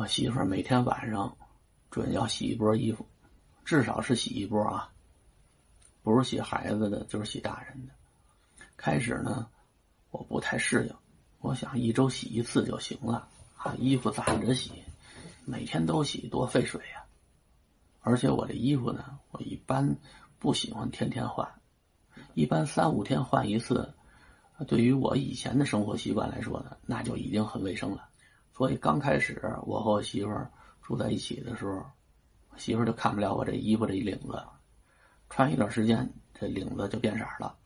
我媳妇每天晚上准要洗一波衣服，至少是洗一波啊，不是洗孩子的，就是洗大人的。开始呢，我不太适应，我想一周洗一次就行了，啊，衣服攒着洗，每天都洗多费水呀。而且我这衣服呢，我一般不喜欢天天换，一般三五天换一次。对于我以前的生活习惯来说呢，那就已经很卫生了。所以刚开始我和我媳妇儿住在一起的时候，媳妇儿就看不了我这衣服这一领子，穿一段时间这领子就变色了。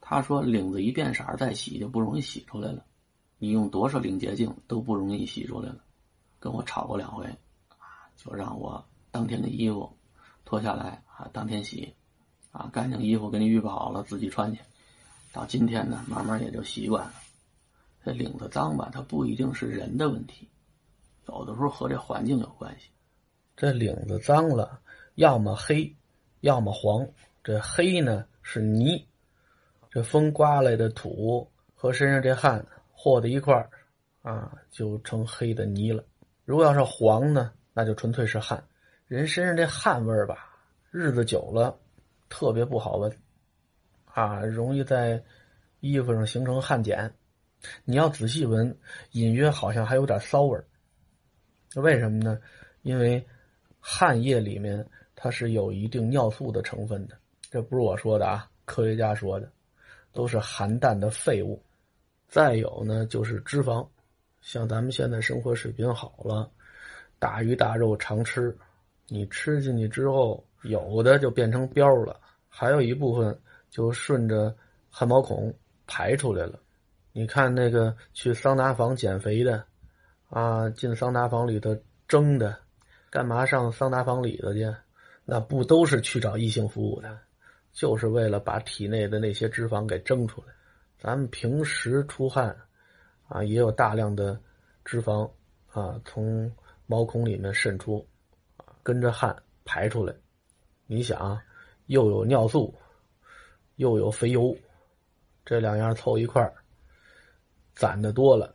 她说领子一变色再洗就不容易洗出来了，你用多少领洁净都不容易洗出来了。跟我吵过两回，啊，就让我当天的衣服脱下来啊，当天洗，啊，干净衣服给你预备好了自己穿去。到今天呢，慢慢也就习惯了。这领子脏吧，它不一定是人的问题，有的时候和这环境有关系。这领子脏了，要么黑，要么黄。这黑呢是泥，这风刮来的土和身上这汗和在一块儿，啊，就成黑的泥了。如果要是黄呢，那就纯粹是汗。人身上这汗味儿吧，日子久了，特别不好闻。啊，容易在衣服上形成汗碱。你要仔细闻，隐约好像还有点骚味儿。为什么呢？因为汗液里面它是有一定尿素的成分的，这不是我说的啊，科学家说的，都是含氮的废物。再有呢，就是脂肪，像咱们现在生活水平好了，大鱼大肉常吃，你吃进去之后，有的就变成膘了，还有一部分。就顺着汗毛孔排出来了。你看那个去桑拿房减肥的，啊，进桑拿房里头蒸的，干嘛上桑拿房里头去？那不都是去找异性服务的，就是为了把体内的那些脂肪给蒸出来。咱们平时出汗，啊，也有大量的脂肪啊从毛孔里面渗出，啊，跟着汗排出来。你想，又有尿素。又有肥油，这两样凑一块儿，攒的多了，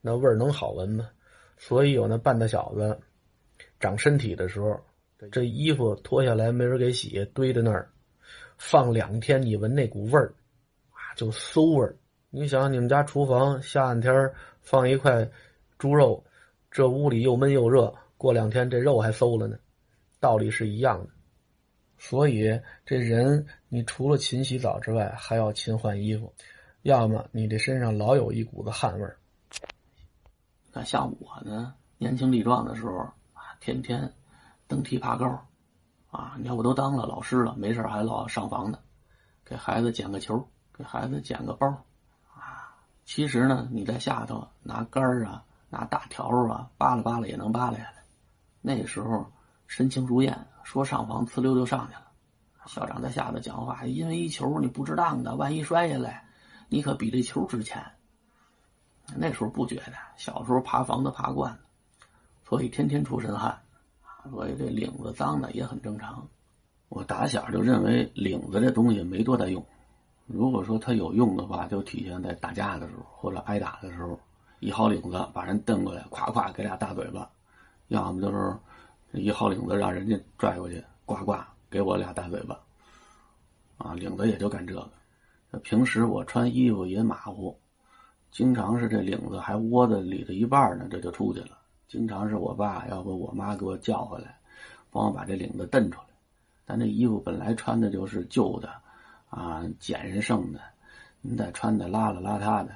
那味儿能好闻吗？所以有那半大小子长身体的时候，这衣服脱下来没人给洗，堆在那儿，放两天，你闻那股味儿，啊，就馊味儿。你想，你们家厨房夏天天放一块猪肉，这屋里又闷又热，过两天这肉还馊了呢，道理是一样的。所以这人，你除了勤洗澡之外，还要勤换衣服，要么你这身上老有一股子汗味儿。那像我呢，年轻力壮的时候啊，天天登梯爬高，啊，你看我都当了老师了，没事还老上房呢，给孩子捡个球，给孩子捡个包，啊，其实呢，你在下头拿杆儿啊，拿大条啊，扒拉扒拉也能扒拉下来。那时候身轻如燕。说上房呲溜就上去了，校长在下头讲话，因为一球你不值当的，万一摔下来，你可比这球值钱。那时候不觉得，小时候爬房子爬惯了，所以天天出身汗，所以这领子脏的也很正常。我打小就认为领子这东西没多大用，如果说它有用的话，就体现在打架的时候或者挨打的时候，一好领子把人蹬过来，咵咵给俩大嘴巴，要么就是。一薅领子让人家拽过去，呱呱给我俩大嘴巴，啊，领子也就干这个。平时我穿衣服也马虎，经常是这领子还窝在里头一半呢，这就出去了。经常是我爸要不我妈给我叫回来，帮我把这领子蹬出来。但这衣服本来穿的就是旧的，啊，捡人剩的，你再穿的邋里邋遢的，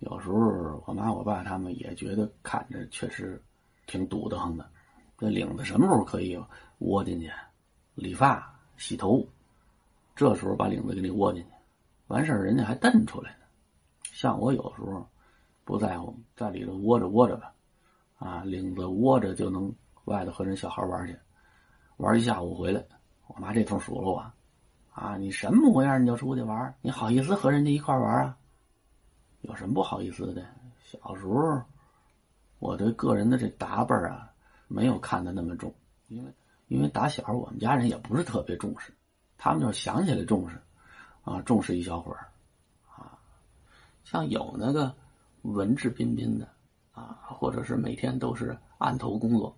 有时候我妈我爸他们也觉得看着确实挺堵得慌的。这领子什么时候可以窝进去？理发、洗头，这时候把领子给你窝进去，完事儿人家还蹬出来呢。像我有时候不在乎，在里头窝着窝着吧，啊，领子窝着就能外头和人小孩玩去，玩一下午回来，我妈这通数落我，啊，你什么模样你就出去玩？你好意思和人家一块玩啊？有什么不好意思的？小时候我对个人的这打扮啊。没有看的那么重，因为因为打小我们家人也不是特别重视，他们就是想起来重视，啊，重视一小会儿，啊，像有那个文质彬彬的，啊，或者是每天都是案头工作，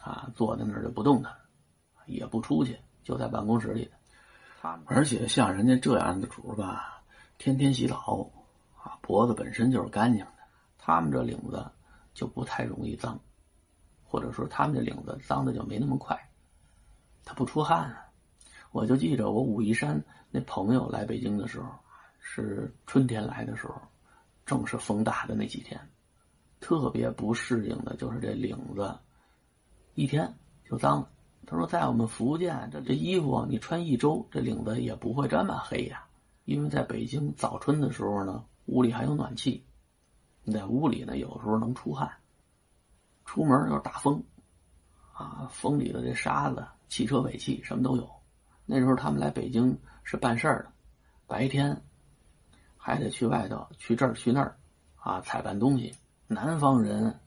啊，坐在那儿就不动弹，也不出去，就在办公室里。而且像人家这样的主吧，天天洗澡，啊，脖子本身就是干净的，他们这领子就不太容易脏，或者说他们这领子脏的就没那么快，他不出汗啊。我就记着我武夷山那朋友来北京的时候，是春天来的时候，正是风大的那几天，特别不适应的就是这领子，一天就脏了。他说，在我们福建，这这衣服你穿一周，这领子也不会这么黑呀。因为在北京早春的时候呢，屋里还有暖气，你在屋里呢，有时候能出汗。出门又是大风，啊，风里的这沙子、汽车尾气什么都有。那时候他们来北京是办事儿的，白天还得去外头去这儿去那儿，啊，采办东西。南方人，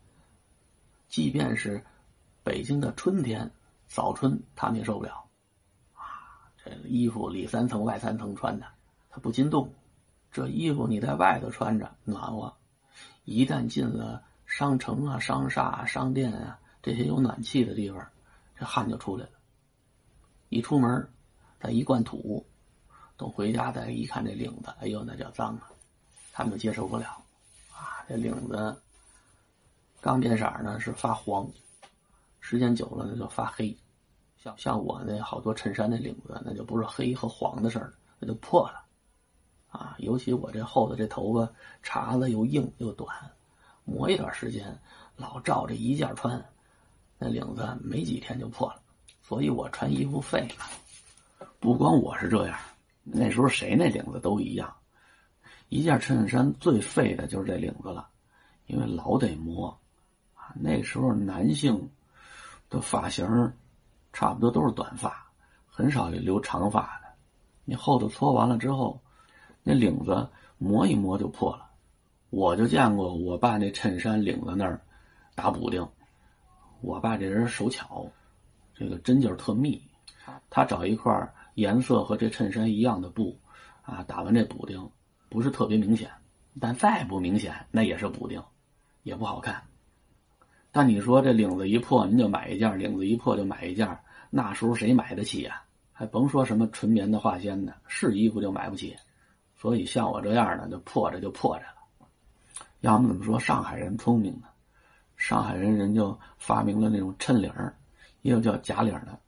即便是北京的春天。早春他们也受不了，啊，这衣服里三层外三层穿的，它不禁冻。这衣服你在外头穿着暖和，一旦进了商城啊、商厦、商店啊这些有暖气的地方，这汗就出来了。一出门，他一灌土，等回家再一看这领子，哎呦，那叫脏啊！他们接受不了，啊，这领子刚变色呢是发黄。时间久了，那就发黑。像像我那好多衬衫的领子，那就不是黑和黄的事儿，那就破了。啊，尤其我这厚的这头发茬子又硬又短，磨一段时间，老照着一件穿，那领子没几天就破了。所以我穿衣服废了。不光我是这样，那时候谁那领子都一样。一件衬衫最废的就是这领子了，因为老得磨。啊，那时候男性。的发型差不多都是短发，很少有留长发的。你后头搓完了之后，那领子磨一磨就破了。我就见过我爸那衬衫领子那儿打补丁。我爸这人手巧，这个针劲儿特密。他找一块颜色和这衬衫一样的布，啊，打完这补丁不是特别明显，但再不明显那也是补丁，也不好看。但你说这领子一破，您就买一件；领子一破就买一件。那时候谁买得起呀？还甭说什么纯棉的、化纤的，是衣服就买不起。所以像我这样的，就破着就破着了。要么怎么说上海人聪明呢？上海人人就发明了那种衬领儿，也有叫假领的，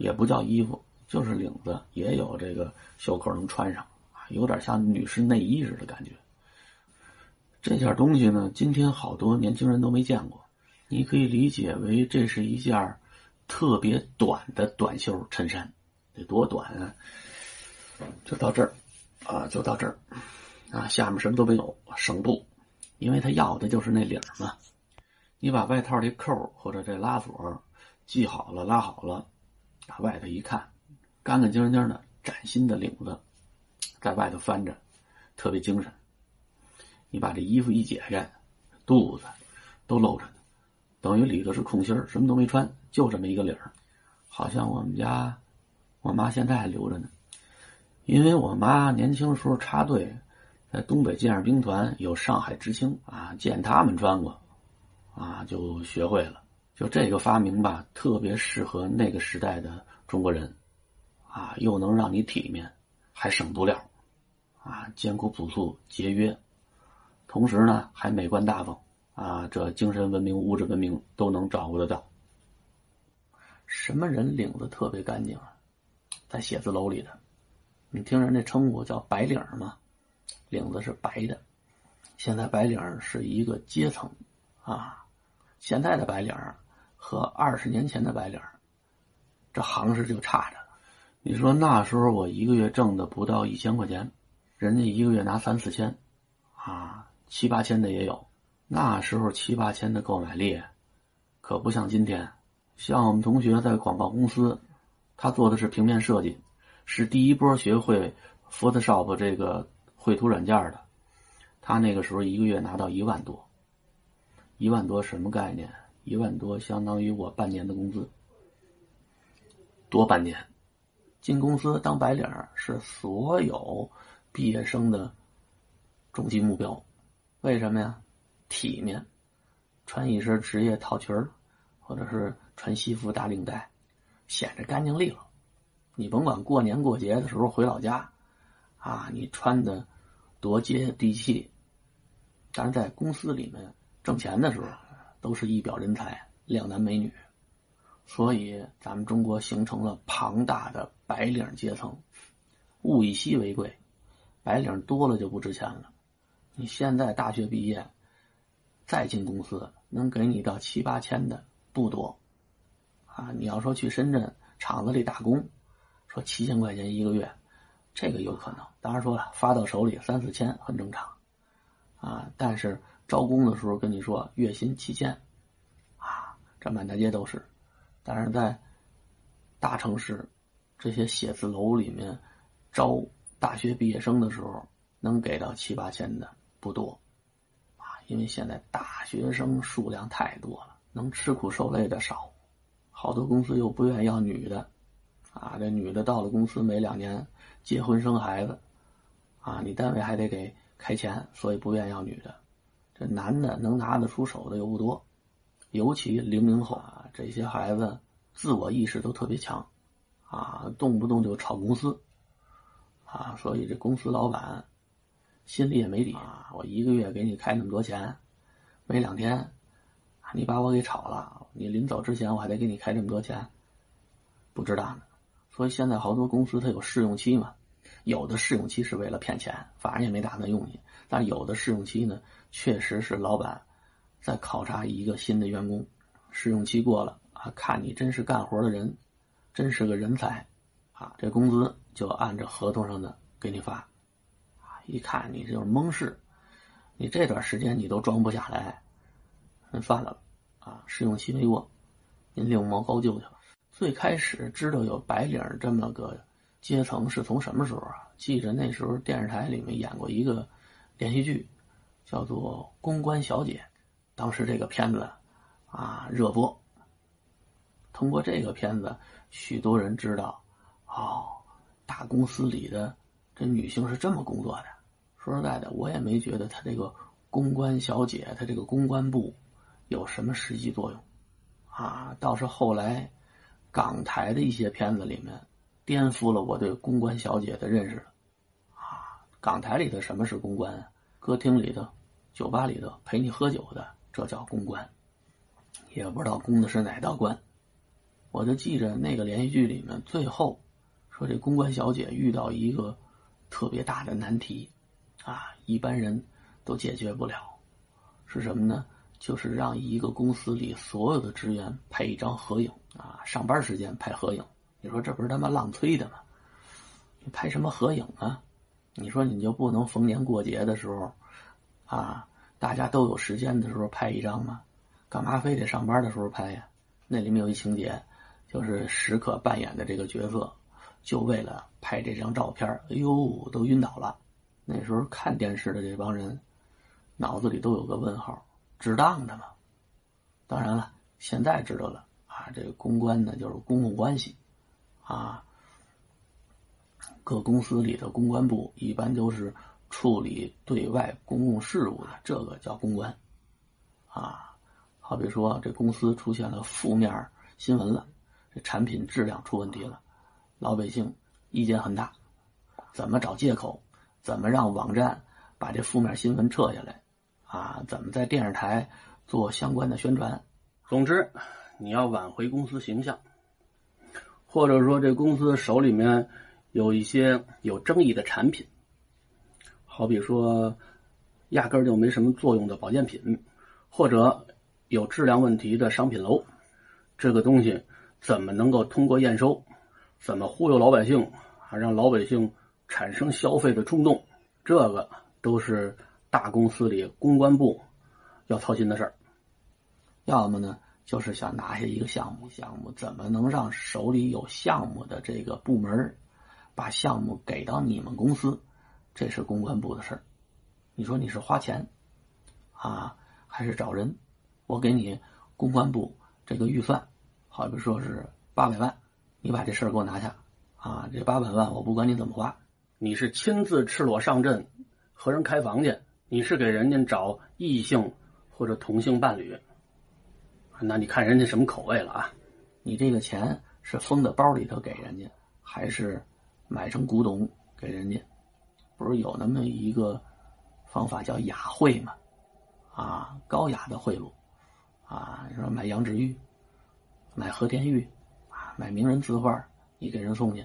也不叫衣服，就是领子也有这个袖口能穿上啊，有点像女士内衣似的感觉。这件东西呢，今天好多年轻人都没见过。你可以理解为这是一件特别短的短袖衬衫，得多短啊？就到这儿，啊，就到这儿，啊，下面什么都没有，省布，因为他要的就是那领嘛。你把外套这扣或者这拉锁系好了、拉好了，打外头一看，干干净净的崭新的领子，在外头翻着，特别精神。你把这衣服一解开，肚子都露着呢。等于里头是空心，什么都没穿，就这么一个领儿，好像我们家我妈现在还留着呢。因为我妈年轻时候插队，在东北建设兵团有上海知青啊，见他们穿过，啊就学会了。就这个发明吧，特别适合那个时代的中国人，啊又能让你体面，还省布料，啊艰苦朴素节约，同时呢还美观大方。啊，这精神文明、物质文明都能照顾得到。什么人领子特别干净啊？在写字楼里的，你听人那称呼叫白领吗？领子是白的。现在白领是一个阶层啊。现在的白领和二十年前的白领，这行势就差着。你说那时候我一个月挣的不到一千块钱，人家一个月拿三四千，啊，七八千的也有。那时候七八千的购买力，可不像今天。像我们同学在广告公司，他做的是平面设计，是第一波学会 Photoshop 这个绘图软件的。他那个时候一个月拿到一万多，一万多什么概念？一万多相当于我半年的工资，多半年。进公司当白领是所有毕业生的终极目标，为什么呀？体面，穿一身职业套裙儿，或者是穿西服打领带，显着干净利落。你甭管过年过节的时候回老家，啊，你穿的多接地气。但是在公司里面挣钱的时候，都是一表人才、靓男美女，所以咱们中国形成了庞大的白领阶层。物以稀为贵，白领多了就不值钱了。你现在大学毕业，再进公司，能给你到七八千的不多。啊，你要说去深圳厂子里打工，说七千块钱一个月，这个有可能。当然说了，发到手里三四千很正常。啊，但是招工的时候跟你说月薪七千，啊，这满大街都是。但是在大城市这些写字楼里面招大学毕业生的时候，能给到七八千的不多，啊，因为现在大学生数量太多了，能吃苦受累的少，好多公司又不愿意要女的，啊，这女的到了公司没两年结婚生孩子，啊，你单位还得给。开钱，所以不愿意要女的。这男的能拿得出手的又不多，尤其零零后啊，这些孩子自我意识都特别强，啊，动不动就炒公司，啊，所以这公司老板心里也没底啊。我一个月给你开那么多钱，没两天，你把我给炒了，你临走之前我还得给你开这么多钱，不值当的。所以现在好多公司它有试用期嘛。有的试用期是为了骗钱，反正也没打算用你。但有的试用期呢，确实是老板在考察一个新的员工，试用期过了啊，看你真是干活的人，真是个人才，啊，这工资就按照合同上的给你发，啊，一看你就是蒙事，你这段时间你都装不下来，那算了，啊，试用期没过，您另谋高就去了。最开始知道有白领这么个。阶层是从什么时候啊？记着那时候电视台里面演过一个连续剧，叫做《公关小姐》。当时这个片子啊热播，通过这个片子，许多人知道哦，大公司里的这女性是这么工作的。说实在的，我也没觉得她这个公关小姐，她这个公关部有什么实际作用啊。倒是后来港台的一些片子里面。颠覆了我对公关小姐的认识，港台里头什么是公关？歌厅里头、酒吧里头陪你喝酒的，这叫公关。也不知道公的是哪道关。我就记着那个连续剧里面，最后说这公关小姐遇到一个特别大的难题，啊，一般人都解决不了，是什么呢？就是让一个公司里所有的职员拍一张合影，啊，上班时间拍合影。你说这不是他妈浪催的吗？你拍什么合影啊？你说你就不能逢年过节的时候，啊，大家都有时间的时候拍一张吗？干嘛非得上班的时候拍呀？那里面有一情节，就是时刻扮演的这个角色，就为了拍这张照片，哎呦，都晕倒了。那时候看电视的这帮人，脑子里都有个问号：值当的吗？当然了，现在知道了啊，这个公关呢，就是公共关系。啊，各公司里的公关部一般都是处理对外公共事务的，这个叫公关。啊，好比说这公司出现了负面新闻了，这产品质量出问题了，老百姓意见很大，怎么找借口？怎么让网站把这负面新闻撤下来？啊，怎么在电视台做相关的宣传？总之，你要挽回公司形象。或者说，这公司手里面有一些有争议的产品，好比说压根儿就没什么作用的保健品，或者有质量问题的商品楼，这个东西怎么能够通过验收？怎么忽悠老百姓还？让老百姓产生消费的冲动？这个都是大公司里公关部要操心的事儿。要么呢？就是想拿下一个项目，项目怎么能让手里有项目的这个部门把项目给到你们公司？这是公关部的事儿。你说你是花钱啊，还是找人？我给你公关部这个预算，好比说是八百万，你把这事儿给我拿下啊！这八百万我不管你怎么花，你是亲自赤裸上阵和人开房去，你是给人家找异性或者同性伴侣。那你看人家什么口味了啊？你这个钱是封在包里头给人家，还是买成古董给人家？不是有那么一个方法叫雅贿吗？啊，高雅的贿赂，啊，你说买羊脂玉，买和田玉，啊，买名人字画，你给人送去，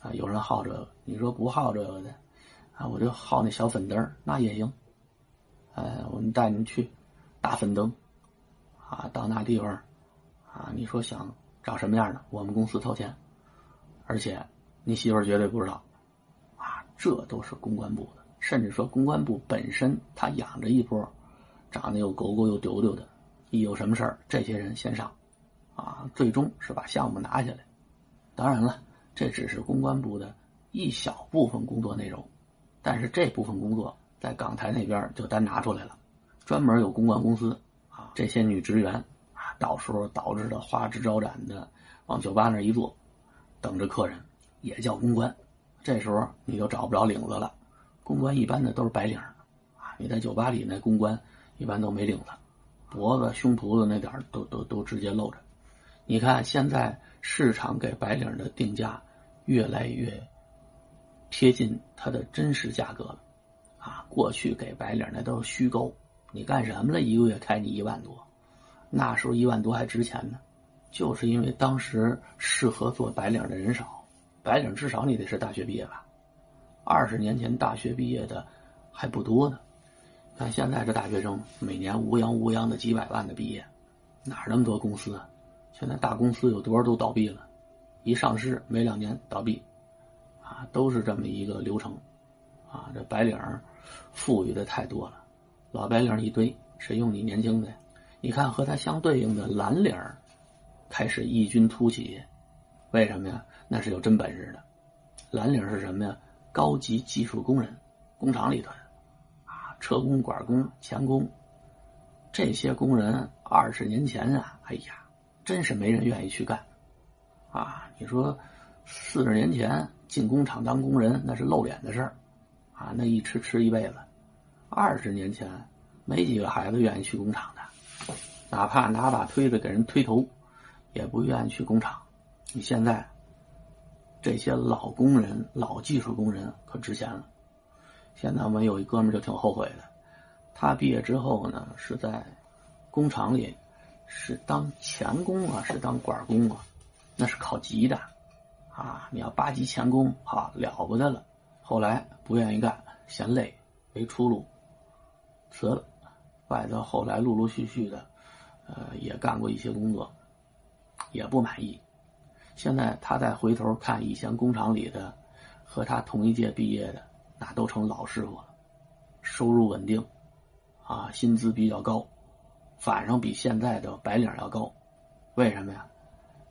啊，有人好这个，你说不好这个的，啊，我就好那小粉灯那也行，哎，我们带你去大粉灯，啊，到那地方，啊，你说想找什么样的，我们公司掏钱，而且你媳妇儿绝对不知道，啊，这都是公关部的，甚至说公关部本身他养着一波。长得又狗狗又丢丢的，一有什么事儿，这些人先上，啊，最终是把项目拿下来。当然了，这只是公关部的一小部分工作内容，但是这部分工作在港台那边就单拿出来了，专门有公关公司啊，这些女职员啊，到时候导致的花枝招展的往酒吧那一坐，等着客人，也叫公关。这时候你就找不着领子了，公关一般的都是白领啊，你在酒吧里那公关。一般都没领子，脖子、胸脯子那点都都都直接露着。你看现在市场给白领的定价越来越贴近它的真实价格了，啊，过去给白领那都是虚构。你干什么了？一个月开你一万多，那时候一万多还值钱呢，就是因为当时适合做白领的人少，白领至少你得是大学毕业吧，二十年前大学毕业的还不多呢。看现在这大学生每年乌泱乌泱的几百万的毕业，哪那么多公司啊？现在大公司有多少都倒闭了，一上市没两年倒闭，啊，都是这么一个流程，啊，这白领富裕的太多了，老白领一堆，谁用你年轻的？你看和他相对应的蓝领开始异军突起，为什么呀？那是有真本事的，蓝领是什么呀？高级技术工人，工厂里头。啊车工、管工、钳工，这些工人二十年前啊，哎呀，真是没人愿意去干，啊！你说四十年前进工厂当工人那是露脸的事儿，啊，那一吃吃一辈子。二十年前没几个孩子愿意去工厂的，哪怕拿把推子给人推头，也不愿意去工厂。你现在这些老工人、老技术工人可值钱了。现在我们有一哥们就挺后悔的，他毕业之后呢，是在工厂里是当钳工啊，是当管工啊，那是考级的啊。你要八级钳工啊，了不得了。后来不愿意干，嫌累，没出路，辞了。外头后来陆陆续续的，呃，也干过一些工作，也不满意。现在他再回头看以前工厂里的和他同一届毕业的。那都成老师傅了，收入稳定，啊，薪资比较高，反正比现在的白领要高。为什么呀？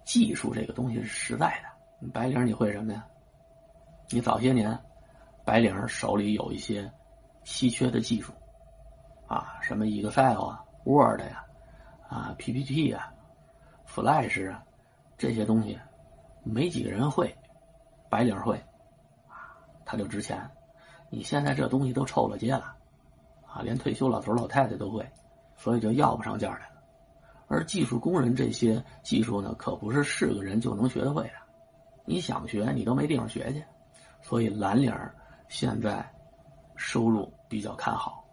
技术这个东西是实在的。白领你会什么呀？你早些年，白领手里有一些稀缺的技术，啊，什么 Excel 啊、Word 呀、啊 PPT 啊、Flash 啊，这些东西没几个人会，白领会，啊，他就值钱。你现在这东西都臭了街了，啊，连退休老头老太太都会，所以就要不上价来了。而技术工人这些技术呢，可不是是个人就能学得会的，你想学你都没地方学去。所以蓝领现在收入比较看好，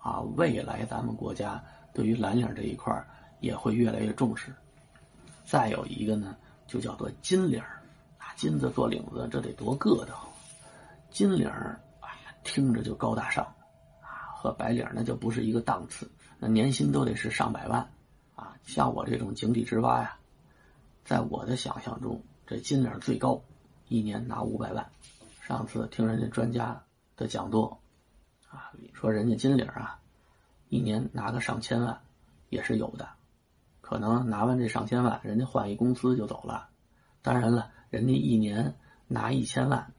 啊，未来咱们国家对于蓝领这一块也会越来越重视。再有一个呢，就叫做金领儿啊，金子做领子，这得多硌得慌。金领儿，哎呀听着就高大上，啊，和白领儿那就不是一个档次，那年薪都得是上百万，啊，像我这种井底之蛙呀，在我的想象中，这金领儿最高，一年拿五百万。上次听人家专家的讲座，啊，说人家金领儿啊，一年拿个上千万，也是有的，可能拿完这上千万，人家换一公司就走了。当然了，人家一年拿一千万，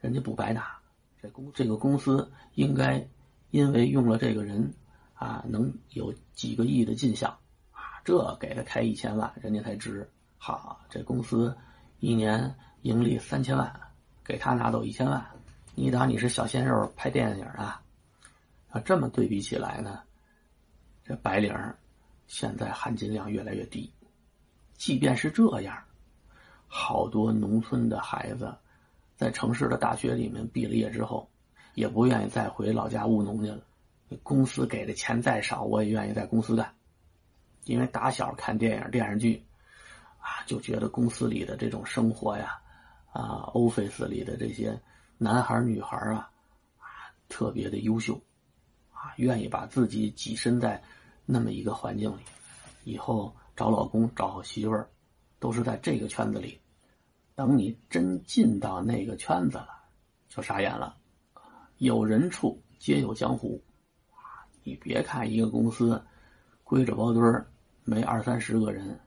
人家不白拿。这公这个公司应该因为用了这个人啊，能有几个亿的进项啊，这给他开一千万，人家才值。好，这公司一年盈利三千万，给他拿走一千万，你当你是小鲜肉拍电影啊？啊，这么对比起来呢，这白领现在含金量越来越低。即便是这样，好多农村的孩子在城市的大学里面毕了业之后，也不愿意再回老家务农去了。公司给的钱再少，我也愿意在公司干，因为打小看电影电视剧，啊，就觉得公司里的这种生活呀，啊，office 里的这些男孩女孩啊，啊，特别的优秀，啊，愿意把自己跻身在那么一个环境里，以后找老公找媳妇儿，都是在这个圈子里。等你真进到那个圈子了，就傻眼了，有人处皆有江湖。你别看一个公司，规着包堆儿，没二三十个人，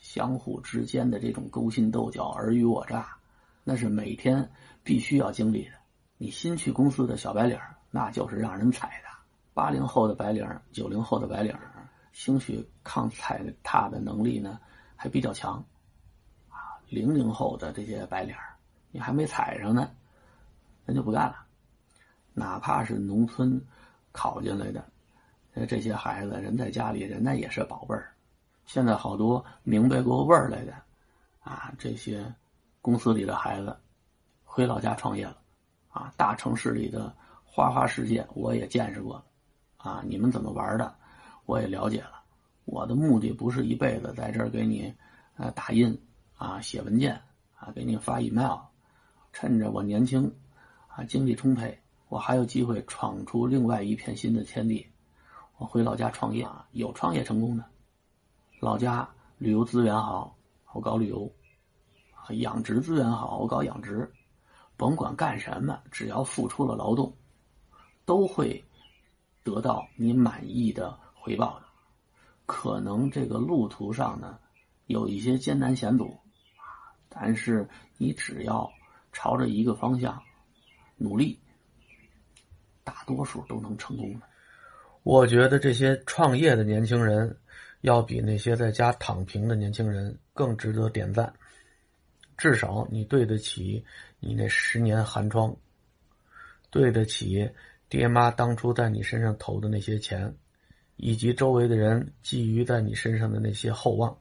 相互之间的这种勾心斗角、尔虞我诈，那是每天必须要经历的。你新去公司的小白领，那就是让人踩的。八零后的白领，九零后的白领，兴许抗踩踏的能力呢还比较强，啊，零零后的这些白领，你还没踩上呢，人就不干了。哪怕是农村。考进来的，这些孩子人在家里，人家也是宝贝儿。现在好多明白过味儿来的，啊，这些公司里的孩子回老家创业了，啊，大城市里的花花世界我也见识过了，啊，你们怎么玩的，我也了解了。我的目的不是一辈子在这儿给你呃打印啊写文件啊给你发 email，趁着我年轻啊精力充沛。我还有机会闯出另外一片新的天地，我回老家创业啊，有创业成功的。老家旅游资源好，我搞旅游；养殖资源好，我搞养殖。甭管干什么，只要付出了劳动，都会得到你满意的回报的。可能这个路途上呢，有一些艰难险阻，但是你只要朝着一个方向努力。大多数都能成功的。我觉得这些创业的年轻人，要比那些在家躺平的年轻人更值得点赞。至少你对得起你那十年寒窗，对得起爹妈当初在你身上投的那些钱，以及周围的人寄予在你身上的那些厚望。